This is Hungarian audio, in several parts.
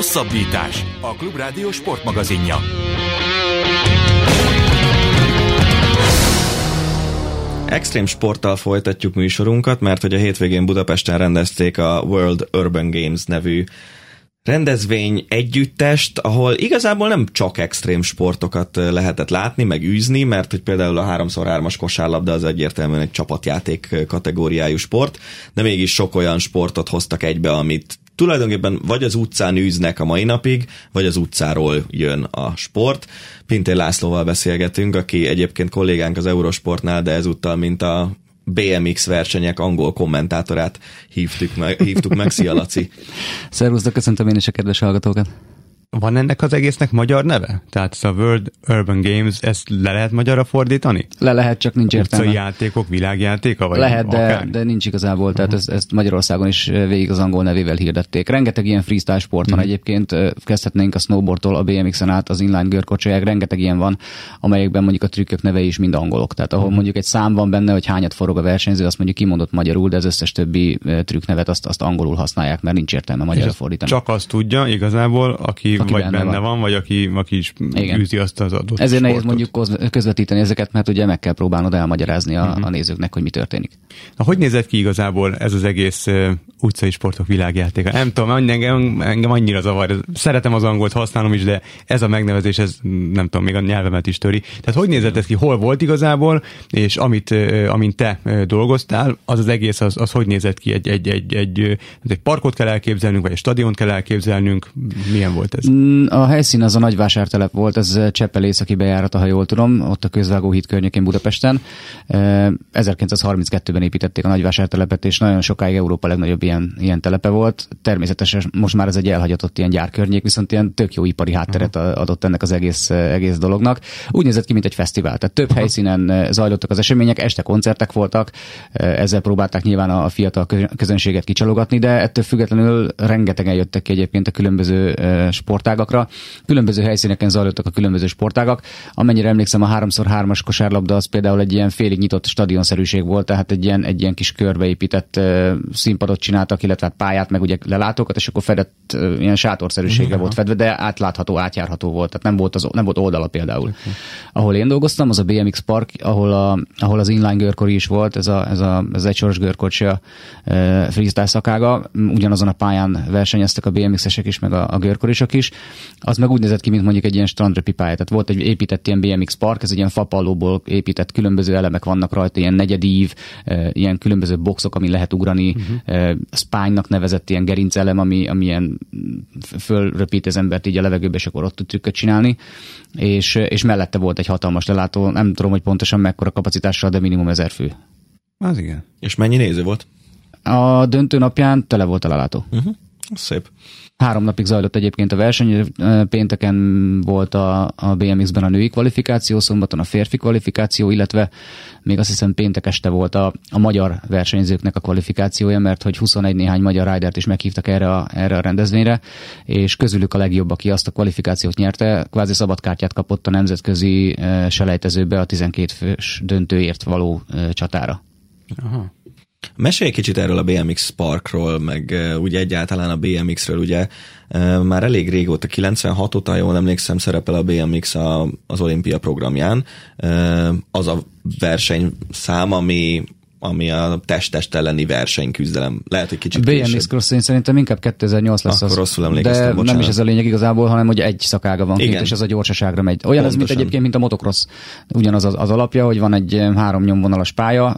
Hosszabbítás. A Klubrádió sportmagazinja. Extrém sporttal folytatjuk műsorunkat, mert hogy a hétvégén Budapesten rendezték a World Urban Games nevű rendezvény együttest, ahol igazából nem csak extrém sportokat lehetett látni, meg űzni, mert hogy például a 3x3-as kosárlabda az egyértelműen egy csapatjáték kategóriájú sport, de mégis sok olyan sportot hoztak egybe, amit tulajdonképpen vagy az utcán űznek a mai napig, vagy az utcáról jön a sport. Pintér Lászlóval beszélgetünk, aki egyébként kollégánk az Eurosportnál, de ezúttal, mint a BMX versenyek angol kommentátorát hívtuk meg, hívtuk meg. Szia, Laci! Szervusztok, köszöntöm én is a kedves hallgatókat! Van ennek az egésznek magyar neve? Tehát ez a World Urban Games, ezt le lehet magyarra fordítani? Le lehet, csak nincs értelme. Utcai játékok, világjátéka? Vagy lehet, de, de nincs igazából, tehát uh-huh. ezt, ezt Magyarországon is végig az angol nevével hirdették. Rengeteg ilyen freestyle sport van uh-huh. egyébként, kezdhetnénk a snowboardtól a BMX-en át az inline görkocsolyák, rengeteg ilyen van, amelyekben mondjuk a trükkök nevei is mind angolok. Tehát ahol uh-huh. mondjuk egy szám van benne, hogy hányat forog a versenyző, azt mondjuk kimondott magyarul, de az összes többi trükk nevet azt, azt angolul használják, mert nincs értelme magyarra fordítani. Csak azt tudja igazából, aki vagy benne, benne van. van vagy aki, aki is Igen. űzi azt az adott Ezért nehéz mondjuk közvetíteni ezeket, mert ugye meg kell próbálnod elmagyarázni a, uh-huh. a nézőknek, hogy mi történik. Na, hogy nézett ki igazából ez az egész uh, utcai sportok világjátéka? Nem tudom, engem, engem annyira zavar. Szeretem az angolt, használom is, de ez a megnevezés, ez nem tudom, még a nyelvemet is töri. Tehát hogy nézett ez ki? Hol volt igazából, és amit, uh, amint te uh, dolgoztál, az az egész, az, az hogy nézett ki? Egy, egy, egy, egy, egy parkot kell elképzelnünk, vagy egy stadiont kell elképzelnünk? Milyen volt ez? A hely helyszín az a nagyvásártelep volt, ez eh, Cseppel északi bejárata, ha jól tudom, ott a közvágó híd környékén Budapesten. 1932-ben eh, építették a nagyvásártelepet, és nagyon sokáig Európa legnagyobb ilyen, ilyen telepe volt. Természetesen most már ez egy elhagyatott ilyen gyárkörnyék, viszont ilyen tök jó ipari hátteret adott ennek az egész, eh, egész dolognak. Úgy nézett ki, mint egy fesztivál. Tehát több helyszínen zajlottak az események, este koncertek voltak, ezzel próbálták nyilván a fiatal közönséget kicsalogatni, de ettől függetlenül rengetegen jöttek ki egyébként a különböző sportágakra különböző helyszíneken zajlottak a különböző sportágak. Amennyire emlékszem, a 3x3-as kosárlabda az például egy ilyen félig nyitott stadionszerűség volt, tehát egy ilyen, egy ilyen kis körbeépített uh, színpadot csináltak, illetve hát pályát, meg ugye lelátókat, és akkor fedett uh, ilyen sátorszerűsége volt fedve, de átlátható, átjárható volt, tehát nem volt, az, nem volt oldala például. Okay. Ahol én dolgoztam, az a BMX Park, ahol, a, ahol az inline görkori is volt, ez, a, ez, a, ez egy soros görkocsia uh, freestyle szakága, ugyanazon a pályán versenyeztek a BMX-esek is, meg a, a görkorisok is. Az meg úgy nézett ki, mint mondjuk egy ilyen strandrepi pálya. Tehát volt egy épített ilyen BMX park, ez egy ilyen fapallóból épített különböző elemek vannak rajta, ilyen negyedív, ilyen különböző boxok, ami lehet ugrani, uh-huh. spine-nak nevezett ilyen gerincelem, ami, ami ilyen fölröpít az embert így a levegőbe, és akkor ott tud trükköt csinálni. És, és mellette volt egy hatalmas lelátó, nem tudom, hogy pontosan mekkora kapacitással, de minimum ezer fő. Az igen. És mennyi néző volt? A döntő napján tele volt a lelátó. Uh-huh. Szép. Három napig zajlott egyébként a verseny, pénteken volt a, a BMX-ben a női kvalifikáció, szombaton a férfi kvalifikáció, illetve még azt hiszem péntek este volt a, a magyar versenyzőknek a kvalifikációja, mert hogy 21 néhány magyar ridert is meghívtak erre a, erre a rendezvényre, és közülük a legjobb, aki azt a kvalifikációt nyerte, kvázi szabadkártyát kapott a nemzetközi selejtezőbe a 12 fős döntőért való csatára. Aha. Mesélj kicsit erről a BMX Parkról, meg ugye egyáltalán a BMX-ről, ugye már elég régóta, 96 óta, jól emlékszem, szerepel a BMX a, az olimpia programján. Az a versenyszám, ami ami a test-test elleni versenyküzdelem. Lehet, hogy kicsit BMX később. Cross én szerintem inkább 2008 lesz Akkor az. rosszul emlékeztem, De bocsánat. nem is ez a lényeg igazából, hanem hogy egy szakága van Igen. Két, és ez a gyorsaságra megy. Olyan Pontosan. ez, mint egyébként, mint a motocross. Ugyanaz az, az alapja, hogy van egy három nyomvonalas pálya,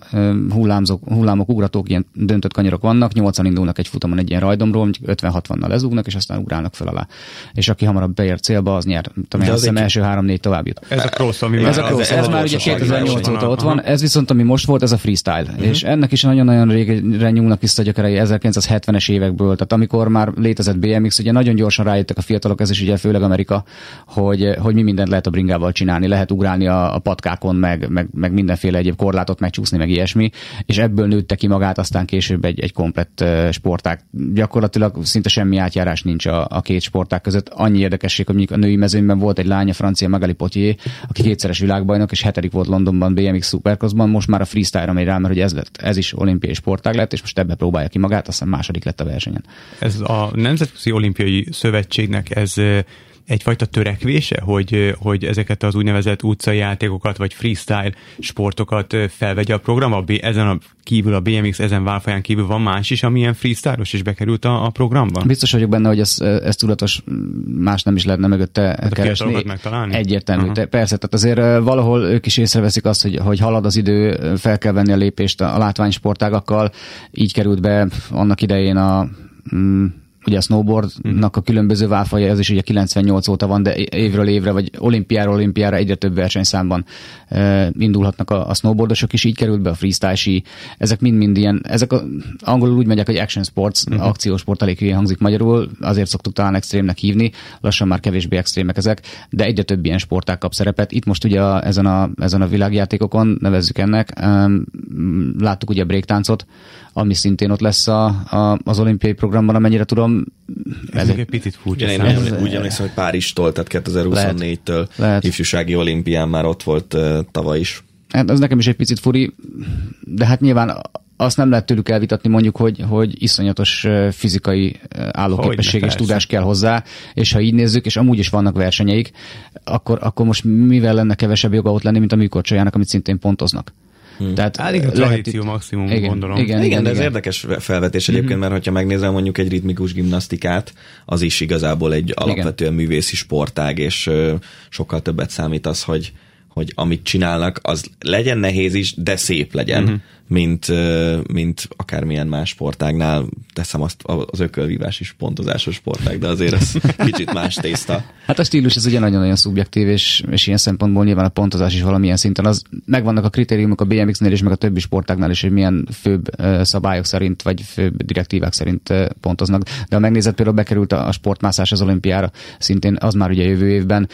hullámzók, hullámok, ugratók, ilyen döntött kanyarok vannak, nyolcan indulnak egy futamon egy ilyen rajdomról, 50-60-nal lezúgnak, és aztán ugrálnak fel alá. És aki hamarabb beér célba, az nyer. Tudom, az hiszem, első három-négy tovább jut. Ez a cross, ami ez a cross, ez, ez, már ugye 2008 óta ott van. Ez viszont, ami most volt, ez a freestyle. Uh-huh. És ennek is nagyon-nagyon régre nyúlnak vissza gyökerei 1970-es évekből, tehát amikor már létezett BMX, ugye nagyon gyorsan rájöttek a fiatalok, ez is ugye főleg Amerika, hogy, hogy mi mindent lehet a bringával csinálni, lehet ugrálni a, a patkákon, meg, meg, meg mindenféle egyéb korlátot megcsúszni, meg ilyesmi, és ebből nőtte ki magát aztán később egy, egy komplett sporták. Gyakorlatilag szinte semmi átjárás nincs a, a két sporták között. Annyi érdekesség, hogy a női mezőnyben volt egy lánya, francia Magali Potier, aki kétszeres világbajnok, és hetedik volt Londonban BMX Supercrossban, most már a freestyle-ra megy rá, mert ugye ez, lett, ez is olimpiai sportág lett, és most ebbe próbálja ki magát, aztán második lett a versenyen. Ez a Nemzetközi Olimpiai Szövetségnek ez egyfajta törekvése, hogy, hogy ezeket az úgynevezett utcai játékokat, vagy freestyle sportokat felvegye a program? Ezen a kívül, a BMX ezen válfaján kívül van más is, ami ilyen freestyle-os is bekerült a, a programba? Biztos vagyok benne, hogy ez, ez tudatos, más nem is lehetne mögötte hát keresni. megtalálni? Egyértelmű. Uh-huh. Persze, tehát azért valahol ők is észreveszik azt, hogy, hogy halad az idő, fel kell venni a lépést a, a látványsportágakkal. Így került be annak idején a mm, ugye a snowboardnak a különböző válfaja, ez is ugye 98 óta van, de évről évre, vagy olimpiáról olimpiára egyre több versenyszámban uh, indulhatnak a, a snowboardosok, és így került be a freestyle ezek mind-mind ilyen, ezek a, angolul úgy megyek, hogy action sports, uh-huh. akciósport, elég hangzik magyarul, azért szoktuk talán extrémnek hívni, lassan már kevésbé extrémek ezek, de egyre több ilyen sporták kap szerepet. Itt most ugye a, ezen, a, ezen a világjátékokon, nevezzük ennek, um, láttuk ugye a breaktáncot, ami szintén ott lesz a, a, az olimpiai programban, amennyire tudom. Ez egy picit furcsa. Én, én úgy emlékszem, hogy Párizstól, tehát 2024-től lehet. ifjúsági olimpián már ott volt uh, tavaly is. Hát az nekem is egy picit furi, de hát nyilván azt nem lehet tőlük elvitatni mondjuk, hogy, hogy iszonyatos fizikai állóképesség és tudás kell hozzá, és ha így nézzük, és amúgy is vannak versenyeik, akkor, akkor most mivel lenne kevesebb joga ott lenni, mint a műkorcsoljának, amit szintén pontoznak. Hmm. Tehát Elég a tradíció itt... maximum, igen, gondolom. Igen, igen, igen, de ez igen. érdekes felvetés egyébként, mm-hmm. mert ha megnézem mondjuk egy ritmikus gimnasztikát, az is igazából egy alapvetően igen. művészi sportág, és sokkal többet számít az, hogy hogy amit csinálnak, az legyen nehéz is, de szép legyen. Mm-hmm mint, mint akármilyen más sportágnál. Teszem azt, az ökölvívás is pontozásos sportág, de azért ez kicsit más tészta. Hát a stílus ez ugye nagyon-nagyon szubjektív, és, és ilyen szempontból nyilván a pontozás is valamilyen szinten. Az megvannak a kritériumok a BMX-nél és meg a többi sportágnál is, hogy milyen főbb szabályok szerint, vagy főbb direktívák szerint pontoznak. De ha megnézed, például bekerült a sportmászás az olimpiára, szintén az már ugye jövő évben,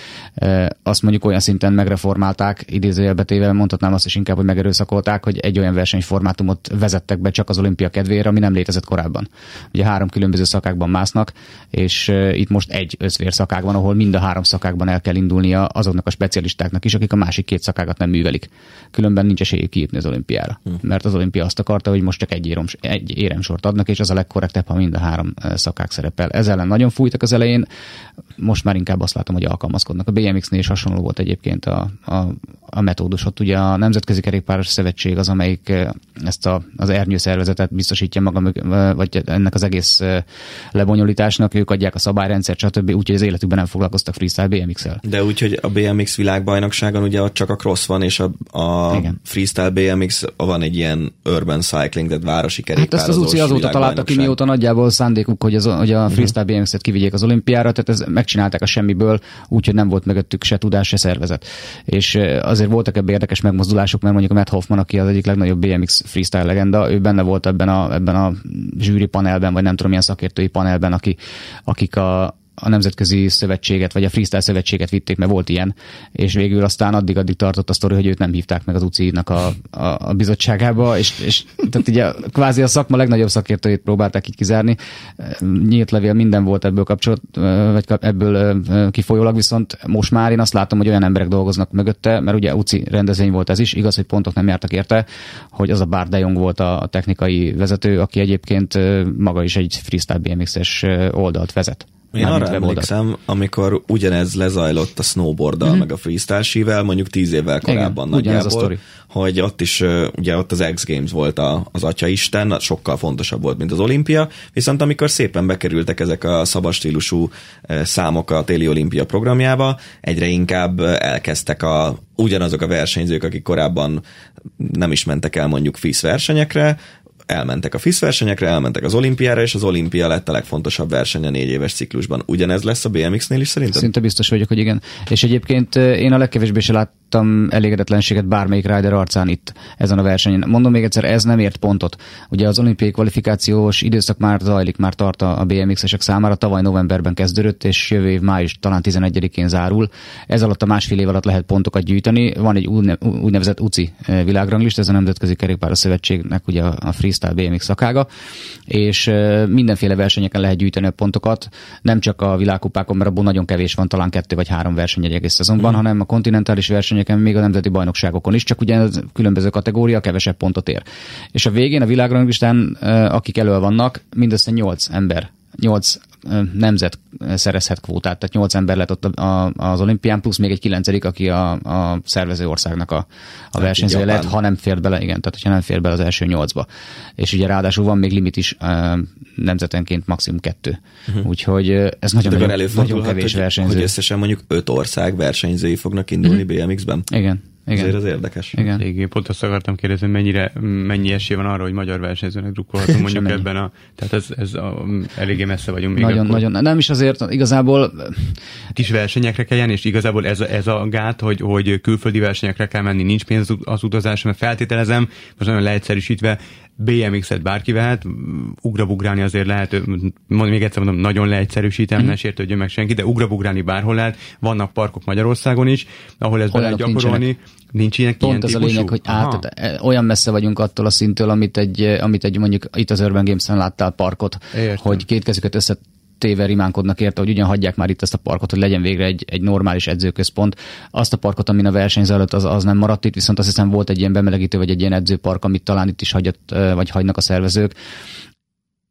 azt mondjuk olyan szinten megreformálták, idézőjelbetével mondhatnám azt is inkább, hogy megerőszakolták, hogy egy olyan verseny formátumot vezettek be csak az olimpia kedvére, ami nem létezett korábban. Ugye három különböző szakákban másznak, és itt most egy összvér szakák van, ahol mind a három szakákban el kell indulnia azoknak a specialistáknak is, akik a másik két szakákat nem művelik. Különben nincs esélyük kijutni az olimpiára. Hm. Mert az olimpia azt akarta, hogy most csak egy, érem, egy éremsort adnak, és az a legkorrektebb, ha mind a három szakák szerepel. Ez ellen nagyon fújtak az elején, most már inkább azt látom, hogy alkalmazkodnak. A BMX-nél is hasonló volt egyébként a, a, a metódus. Ott ugye a Nemzetközi Kerékpáros Szövetség az, amelyik ezt a, az ernyőszervezetet biztosítja maga, vagy ennek az egész lebonyolításnak, ők adják a szabályrendszert, stb. Úgyhogy az életükben nem foglalkoztak freestyle BMX-el. De úgyhogy a BMX világbajnokságon ugye ott csak a cross van, és a, a freestyle BMX van egy ilyen urban cycling, tehát városi kerékpár. Hát ezt az UCI azóta találtak ki, mióta nagyjából szándékuk, hogy, az, hogy a mhm. freestyle uh-huh. BMX-et kivigyék az olimpiára, tehát ez megcsinálták a semmiből, úgyhogy nem volt mögöttük se tudás, se szervezet. És azért voltak ebben érdekes megmozdulások, mert mondjuk a Matt Hoffman, aki az egyik legnagyobb BMX freestyle legenda, ő benne volt ebben a, ebben a zsűri panelben, vagy nem tudom milyen szakértői panelben, aki, akik a, a Nemzetközi Szövetséget, vagy a Freestyle Szövetséget vitték, mert volt ilyen, és végül aztán addig-addig tartott a sztori, hogy őt nem hívták meg az UCI-nak a, a, a bizottságába, és, és tehát ugye kvázi a szakma legnagyobb szakértőjét próbálták így kizárni. Nyílt levél minden volt ebből kapcsolat, vagy ebből kifolyólag, viszont most már én azt látom, hogy olyan emberek dolgoznak mögötte, mert ugye UCI rendezvény volt ez is, igaz, hogy pontok nem jártak érte, hogy az a Bár de Jong volt a technikai vezető, aki egyébként maga is egy freestyle BMX-es oldalt vezet. Én arra emlékszem, amikor ugyanez lezajlott a snowboarddal, mm-hmm. meg a freestyle mondjuk tíz évvel korábban Igen, nagyjából, hogy ott is, ugye ott az X Games volt a, az Atyaisten, sokkal fontosabb volt, mint az olimpia, viszont amikor szépen bekerültek ezek a szabastílusú számok a téli olimpia programjába, egyre inkább elkezdtek a, ugyanazok a versenyzők, akik korábban nem is mentek el mondjuk FIS versenyekre, elmentek a FIS versenyekre, elmentek az olimpiára, és az olimpia lett a legfontosabb verseny a négy éves ciklusban. Ugyanez lesz a BMX-nél is szerintem? Szinte biztos vagyok, hogy igen. És egyébként én a legkevésbé se lát, láttam elégedetlenséget bármelyik rider arcán itt ezen a versenyen. Mondom még egyszer, ez nem ért pontot. Ugye az olimpiai kvalifikációs időszak már zajlik, már tart a BMX-esek számára, tavaly novemberben kezdődött, és jövő év május talán 11-én zárul. Ez alatt a másfél év alatt lehet pontokat gyűjteni. Van egy úgynevezett UCI eh, világranglist, ez a Nemzetközi Kerékpáros Szövetségnek ugye a freestyle BMX szakága, és eh, mindenféle versenyeken lehet gyűjteni a pontokat, nem csak a világkupákon, mert abból nagyon kevés van, talán kettő vagy három verseny egy egész szezonban, mm. hanem a kontinentális verseny versenyeken, még a nemzeti bajnokságokon is, csak ugye ez különböző kategória, kevesebb pontot ér. És a végén a világranglistán, akik elő vannak, mindössze 8 ember 8 nemzet szerezhet kvótát, tehát 8 ember lett ott az olimpián, plusz még egy kilencedik, aki a, a szervező országnak a, a versenyzője lett, ha nem fér bele, igen, tehát ha nem fér bele az első nyolcba. És ugye ráadásul van még limit is nemzetenként maximum kettő. Uh-huh. Úgyhogy ez nagyon, nagyon, nagyon kevés hogy, versenyző. Hogy összesen mondjuk öt ország versenyzői fognak indulni uh-huh. BMX-ben. Igen. Igen. Azért az érdekes. Igen. Igen, pont azt akartam kérdezni, mennyire, mennyi esély van arra, hogy magyar versenyzőnek drukkolhatunk mondjuk ebben a... Tehát ez, ez a, eléggé messze vagyunk még. Nagyon, akkor. nagyon. Nem is azért, igazából... Kis versenyekre kell jönni, és igazából ez a, ez a gát, hogy, hogy külföldi versenyekre kell menni, nincs pénz az utazásra, mert feltételezem, most nagyon leegyszerűsítve, BMX-et bárki vehet, ugrabugrálni azért lehet, még egyszer mondom, nagyon leegyszerűsítem, mm. ne sértődjön meg senki, de ugrabugrálni bárhol lehet. Vannak parkok Magyarországon is, ahol ez be lehet gyakorolni. Nincsenek. Nincs ilyen, Pont az a lényeg, hogy át, e, olyan messze vagyunk attól a szintől, amit egy, amit egy mondjuk itt az Urban Games-en láttál parkot, Értem. hogy két kezüket össze téve rimánkodnak érte, hogy ugyan hagyják már itt ezt a parkot, hogy legyen végre egy, egy normális edzőközpont. Azt a parkot, amin a verseny zajlott, az, az nem maradt itt, viszont azt hiszem volt egy ilyen bemelegítő, vagy egy ilyen edzőpark, amit talán itt is hagyott, vagy hagynak a szervezők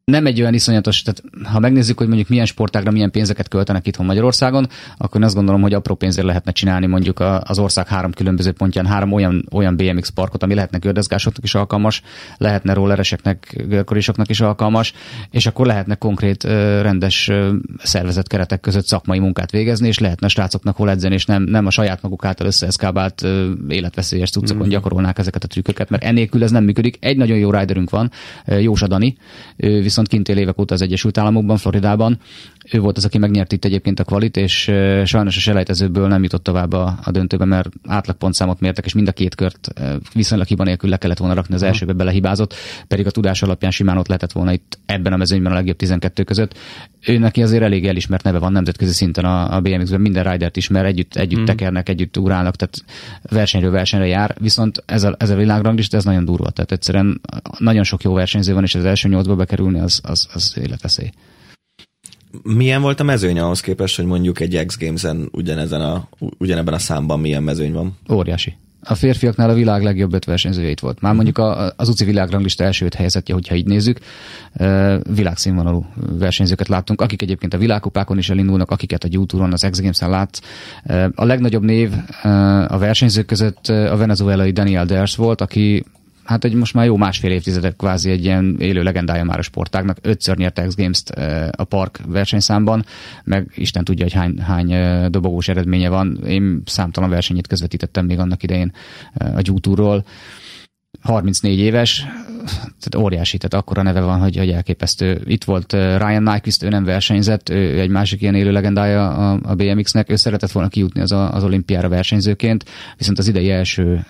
nem egy olyan iszonyatos, tehát ha megnézzük, hogy mondjuk milyen sportágra milyen pénzeket költenek itthon Magyarországon, akkor én azt gondolom, hogy apró pénzért lehetne csinálni mondjuk az ország három különböző pontján három olyan, olyan BMX parkot, ami lehetne gördezgásoknak is alkalmas, lehetne rollereseknek, görkorisoknak is alkalmas, és akkor lehetne konkrét rendes szervezet keretek között szakmai munkát végezni, és lehetne a srácoknak hol edzeni, és nem, nem a saját maguk által összeeszkábált életveszélyes cuccokon mm. gyakorolnák ezeket a trükköket, mert enélkül ez nem működik. Egy nagyon jó riderünk van, Jósa Dani, viszont viszont kint él évek óta az Egyesült Államokban, Floridában. Ő volt az, aki megnyert itt egyébként a kvalit, és sajnos a selejtezőből nem jutott tovább a, a döntőbe, mert átlagpontszámot mértek, és mind a két kört viszonylag hiba nélkül le kellett volna rakni, az elsőbe belehibázott, pedig a tudás alapján simán ott lehetett volna itt ebben a mezőnyben a legjobb 12 között. Ő neki azért elég elismert neve van nemzetközi szinten a, a BMX-ben, minden ridert ismer, együtt, együtt mm. tekernek, együtt ugrálnak, tehát versenyről versenyre jár, viszont ez a, ez a világranglista, ez nagyon durva, tehát egyszerűen nagyon sok jó versenyző van, és az első nyolcba bekerülni, az, az, az életveszély. Milyen volt a mezőny ahhoz képest, hogy mondjuk egy X Games-en ugyanezen a, ugyanebben a számban milyen mezőny van? Óriási. A férfiaknál a világ legjobb öt versenyzője itt volt. Már mondjuk a, az UCI világranglista első öt helyzetje, hogyha így nézzük, világszínvonalú versenyzőket láttunk, akik egyébként a világkupákon is elindulnak, akiket a YouTube-on, az X Games-en lát. A legnagyobb név a versenyzők között a venezuelai Daniel Ders volt, aki hát egy most már jó másfél évtizedek kvázi egy ilyen élő legendája már a sportágnak. Ötször nyerte X Games-t a park versenyszámban, meg Isten tudja, hogy hány, hány dobogós eredménye van. Én számtalan versenyét közvetítettem még annak idején a gyútúról. 34 éves, tehát óriási, tehát akkora neve van, hogy, hogy elképesztő. Itt volt Ryan Nyquist, ő nem versenyzett, ő egy másik ilyen élő legendája a, a BMX-nek, ő szeretett volna kijutni az, a, az olimpiára versenyzőként, viszont az idei első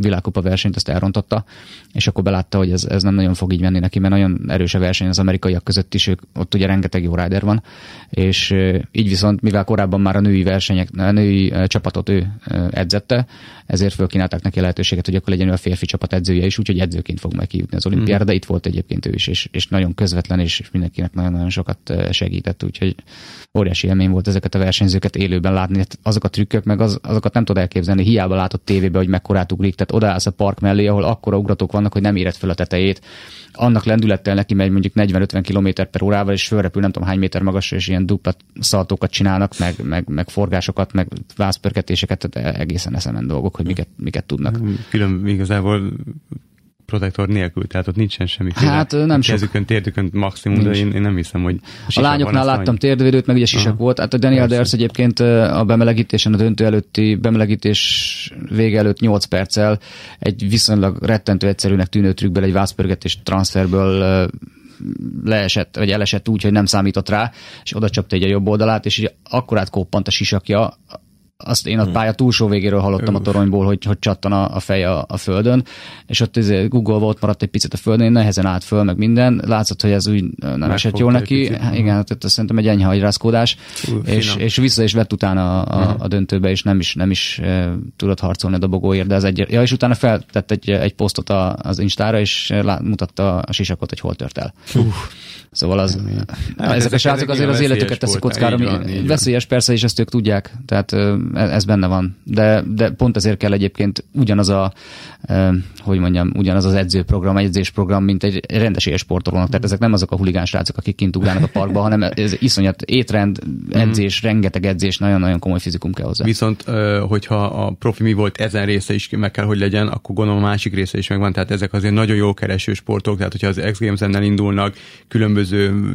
világkupa versenyt azt elrontotta, és akkor belátta, hogy ez, ez nem nagyon fog így menni neki, mert nagyon erős a verseny az amerikaiak között is, ők, ott ugye rengeteg jó rider van, és így viszont, mivel korábban már a női versenyek, a női csapatot ő edzette, ezért fölkínálták neki a lehetőséget, hogy akkor legyen ő a férfi csapat edzője is, úgyhogy edzőként fog majd kijutni az olimpiára, mm. de itt volt egyébként ő is, és, és nagyon közvetlen, és mindenkinek nagyon-nagyon sokat segített, úgyhogy óriási élmény volt ezeket a versenyzőket élőben látni, hát azok a trükkök, meg az, azokat nem tudod elképzelni, hiába látott tévébe, hogy mekkorát ugrik, tehát odaállsz a park mellé, ahol akkora ugratók vannak, hogy nem éred fel a tetejét. Annak lendülettel neki megy mondjuk 40-50 km per órával, és fölrepül nem tudom hány méter magasra, és ilyen dupla szaltókat csinálnak, meg, meg, meg forgásokat, meg vászpörketéseket, tehát egészen eszemen dolgok, hogy miket, miket tudnak. Külön igazából protektor nélkül, tehát ott nincsen semmi. Hát nem sok. Kezükön, térdükön maximum, Nincs. de én, én, nem hiszem, hogy A lányoknál láttam annyi. térdvédőt, meg ugye sisak Aha. volt. Hát a Daniel Ders egyébként a bemelegítésen, a döntő előtti bemelegítés vége előtt 8 perccel egy viszonylag rettentő egyszerűnek tűnő trükkből, egy vászpörgetés transferből leesett, vagy elesett úgy, hogy nem számított rá, és oda csapta egy a jobb oldalát, és így akkorát koppant a sisakja, azt én a hmm. pálya túlsó végéről hallottam a toronyból, hogy, hogy csattan a, a fej a, a földön, és ott ez Google volt, maradt egy picit a földön, nehezen állt föl, meg minden, látszott, hogy ez úgy nem esett jól neki, picit, igen, tehát szerintem egy enyhe agyrázkódás, és, és vissza is vett utána a, a, a döntőbe, és nem is, nem is e, tudott harcolni a dobogóért, de ez egy, ja, és utána feltett egy, egy posztot az Instára, és lá, mutatta a sisakot, hogy hol tört el. Uh. Szóval az, Nem, ezek, ezek a srácok azért az életüket teszik kockára, ami veszélyes persze, és ezt ők tudják, tehát ez benne van. De, de pont ezért kell egyébként ugyanaz a, hogy mondjam, ugyanaz az edzőprogram, edzésprogram, mint egy rendes élsportolónak. Tehát ezek nem azok a huligán srácok, akik kint ugrálnak a parkba, hanem ez iszonyat étrend, edzés, mm. rengeteg edzés, nagyon-nagyon komoly fizikum kell hozzá. Viszont, hogyha a profi mi volt ezen része is meg kell, hogy legyen, akkor gondolom a másik része is megvan. Tehát ezek azért nagyon jó kereső sportok, tehát hogyha az X Games-en indulnak különböző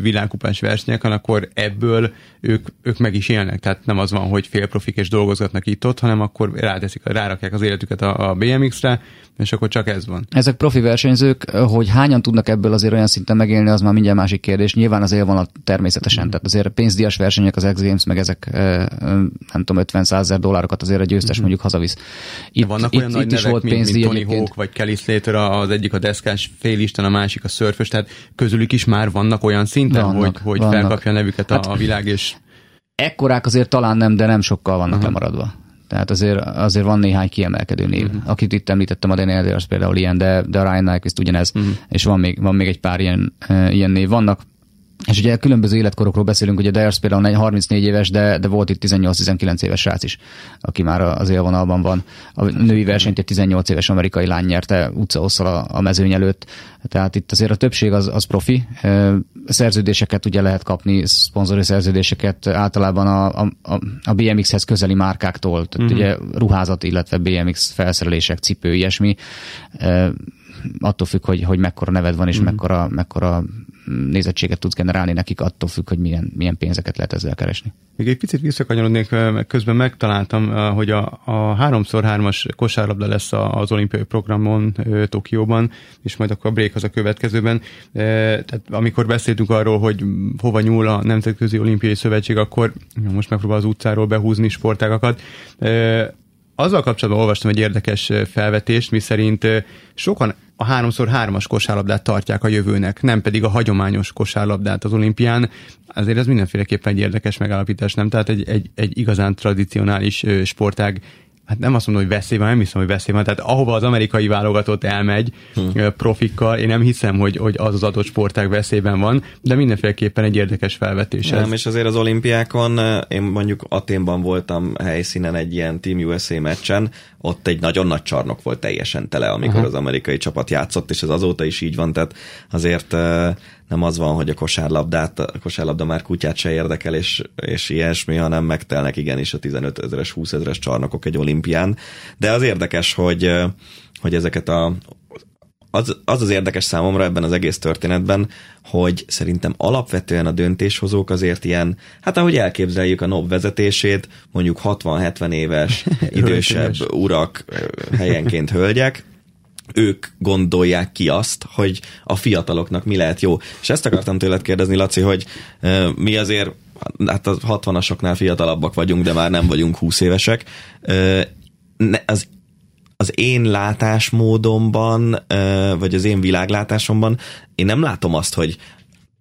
világkupás versenyeken, akkor ebből ők, ők meg is élnek. Tehát nem az van, hogy félprofik és dolgozgatnak itt-ott, hanem akkor ráteszik, rárakják az életüket a, a BMX-re, és akkor csak ez van. Ezek profi versenyzők, hogy hányan tudnak ebből azért olyan szinten megélni, az már mindjárt másik kérdés. Nyilván az élvonal természetesen, tehát azért pénzdíjas versenyek, az X Games, meg ezek nem tudom, 50 ezer dollárokat azért a győztes uh-huh. mondjuk hazavisz. Itt, vannak itt, olyan itt, nagy itt nevek, is volt mint, mint Tony Hawk, vagy Kelly Slater, az egyik a deszkás félisten, a másik a szörfös, tehát közülük is már vannak olyan szinten, vannak, hogy, hogy vannak. felkapja a nevüket a, hát, a világ, és... Ekkorák azért talán nem, de nem sokkal vannak uh-huh. lemaradva. Tehát azért, azért van néhány kiemelkedő név. Uh-huh. Akit itt említettem, a Daniel az például ilyen, de, de a Ryan Nyquist ugyanez, uh-huh. és van még, van még egy pár ilyen, uh, ilyen név. Vannak és ugye különböző életkorokról beszélünk, ugye Dyers például 34 éves, de, de volt itt 18-19 éves srác is, aki már az élvonalban van. A női versenyt egy 18 éves amerikai lány nyerte utcaosszal a, a mezőny előtt, tehát itt azért a többség az, az profi. Szerződéseket ugye lehet kapni, szponzori szerződéseket általában a, a, a BMX-hez közeli márkáktól, tehát uh-huh. ugye ruházat, illetve BMX felszerelések, cipő, ilyesmi attól függ, hogy, hogy mekkora neved van, és mm. mekkora, mekkora nézettséget tudsz generálni nekik, attól függ, hogy milyen, milyen pénzeket lehet ezzel keresni. Még egy picit visszakanyarodnék, közben megtaláltam, hogy a, a 3x3-as kosárlabda lesz az olimpiai programon Tokióban, és majd akkor a break az a következőben. Tehát amikor beszéltünk arról, hogy hova nyúl a Nemzetközi Olimpiai Szövetség, akkor most megpróbál az utcáról behúzni sportágakat azzal kapcsolatban olvastam egy érdekes felvetést, miszerint sokan a 3x3-as kosárlabdát tartják a jövőnek, nem pedig a hagyományos kosárlabdát az olimpián. Azért ez mindenféleképpen egy érdekes megállapítás, nem? Tehát egy, egy, egy igazán tradicionális sportág hát nem azt mondom, hogy veszély van, nem hiszem, hogy veszély van. Tehát ahova az amerikai válogatott elmegy hmm. profikkal, én nem hiszem, hogy, hogy az az adott sportág veszélyben van, de mindenféleképpen egy érdekes felvetés. Nem, ez. és azért az olimpiákon, én mondjuk Aténban voltam helyszínen egy ilyen Team USA meccsen, ott egy nagyon nagy csarnok volt teljesen tele, amikor Aha. az amerikai csapat játszott, és ez azóta is így van, tehát azért nem az van, hogy a kosárlabdát, a kosárlabda már kutyát se érdekel, és, és ilyesmi, hanem megtelnek igenis a 15 ezeres, 20 ezeres csarnokok egy olimpián. De az érdekes, hogy, hogy ezeket a az, az az érdekes számomra ebben az egész történetben, hogy szerintem alapvetően a döntéshozók azért ilyen, hát ahogy elképzeljük a NOB vezetését, mondjuk 60-70 éves idősebb urak, helyenként hölgyek, ők gondolják ki azt, hogy a fiataloknak mi lehet jó. És ezt akartam tőled kérdezni, Laci, hogy uh, mi azért, hát a 60-asoknál fiatalabbak vagyunk, de már nem vagyunk 20 évesek. Uh, ne, az az én látásmódomban, vagy az én világlátásomban én nem látom azt, hogy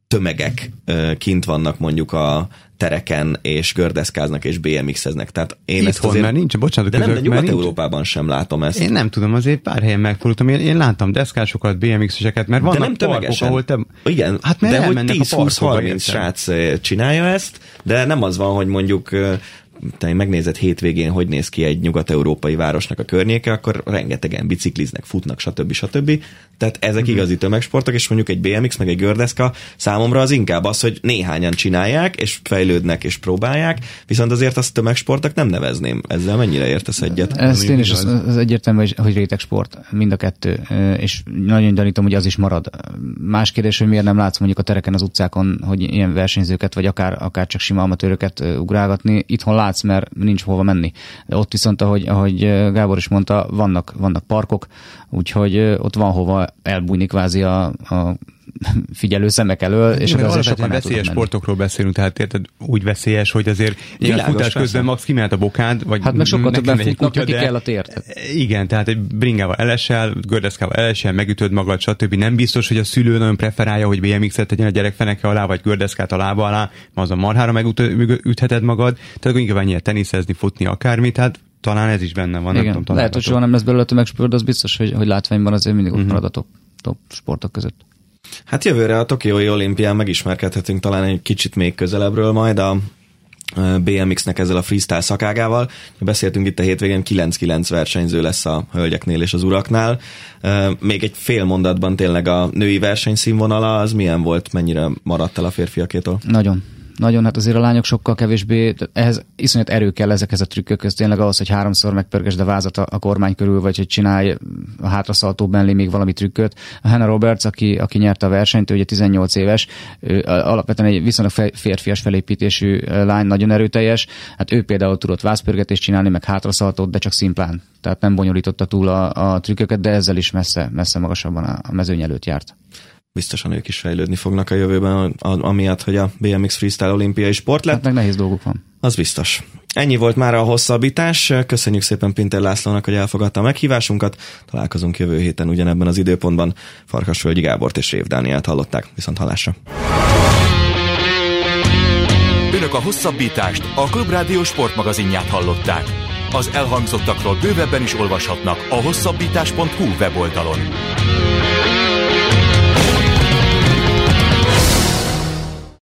tömegek kint vannak mondjuk a tereken, és gördeszkáznak, és BMX-eznek. Tehát én Itt ezt azért... mert nincs, bocsánat, de nem, de Nyugat-Európában sem látom ezt. Én nem tudom, azért pár helyen megfordultam. Én, én láttam deszkásokat, BMX-eseket, mert vannak de nem parkok, ahol te... Igen, hát de hogy 10-20-30 srác csinálja ezt, de nem az van, hogy mondjuk te megnézed hétvégén, hogy néz ki egy nyugat-európai városnak a környéke, akkor rengetegen bicikliznek, futnak, stb. stb. Tehát ezek mm-hmm. igazi tömegsportok, és mondjuk egy BMX, meg egy gördeszka számomra az inkább az, hogy néhányan csinálják, és fejlődnek, és próbálják, viszont azért azt tömegsportnak nem nevezném. Ezzel mennyire értesz egyet? Ez én is az, az egyértelmű, hogy réteg sport, mind a kettő, és nagyon gyanítom, hogy az is marad. Más kérdés, hogy miért nem látsz mondjuk a tereken, az utcákon, hogy ilyen versenyzőket, vagy akár, akár csak sima amatőröket ugrálgatni. Itthon lát látsz, mert nincs hova menni. De ott viszont, ahogy, ahogy Gábor is mondta, vannak, vannak parkok, úgyhogy ott van hova elbújni kvázi a, a figyelő szemek elől, és az azért sokan veszélyes sportokról beszélünk, tehát érted, úgy veszélyes, hogy azért ilyen futás közben max kimehet a bokád, vagy hát meg sokkal többen futnak, neki kell a tért. Igen, tehát egy bringával elesel, gördeszkával elesel, megütöd magad, stb. Nem biztos, hogy a szülő nagyon preferálja, hogy BMX-et tegyen a gyerek feneke alá, vagy gördeszkát a lába alá, az a marhára megütheted magad, tehát akkor inkább ennyi teniszezni, futni, akármi, tehát talán ez is benne van. Igen, nem tudom, lehet, hogy soha nem lesz belőle tömegsport, az biztos, hogy, hogy látványban azért mindig ott uh-huh. marad a top, top sportok között. Hát jövőre a Tokiói olimpián megismerkedhetünk talán egy kicsit még közelebbről majd a BMX-nek ezzel a freestyle szakágával. Beszéltünk itt a hétvégén, 9-9 versenyző lesz a hölgyeknél és az uraknál. Még egy fél mondatban tényleg a női verseny színvonala az milyen volt, mennyire maradt el a férfiakétól? Nagyon nagyon, hát azért a lányok sokkal kevésbé, ehhez iszonyat erő kell ezekhez a trükkökhöz, tényleg ahhoz, hogy háromszor megpörgesd a vázat a, a kormány körül, vagy hogy csinálj a hátraszaltó benli még valami trükköt. A Hannah Roberts, aki, aki nyerte a versenyt, ő ugye 18 éves, ő alapvetően egy viszonylag férfias felépítésű lány, nagyon erőteljes, hát ő például tudott vázpörgetést csinálni, meg hátraszaltót, de csak szimplán. Tehát nem bonyolította túl a, a trükköket, de ezzel is messze, messze magasabban a mezőny előtt járt biztosan ők is fejlődni fognak a jövőben, amiatt, hogy a BMX Freestyle olimpiai sport lett. Hát meg nehéz dolguk van. Az biztos. Ennyi volt már a hosszabbítás. Köszönjük szépen Pinter Lászlónak, hogy elfogadta a meghívásunkat. Találkozunk jövő héten ugyanebben az időpontban. Farkasvölgyi Gábort és Rév Dániát hallották. Viszont hallásra. Önök a hosszabbítást, a Klubrádió sportmagazinját hallották. Az elhangzottakról bővebben is olvashatnak a hosszabbítás.hu weboldalon.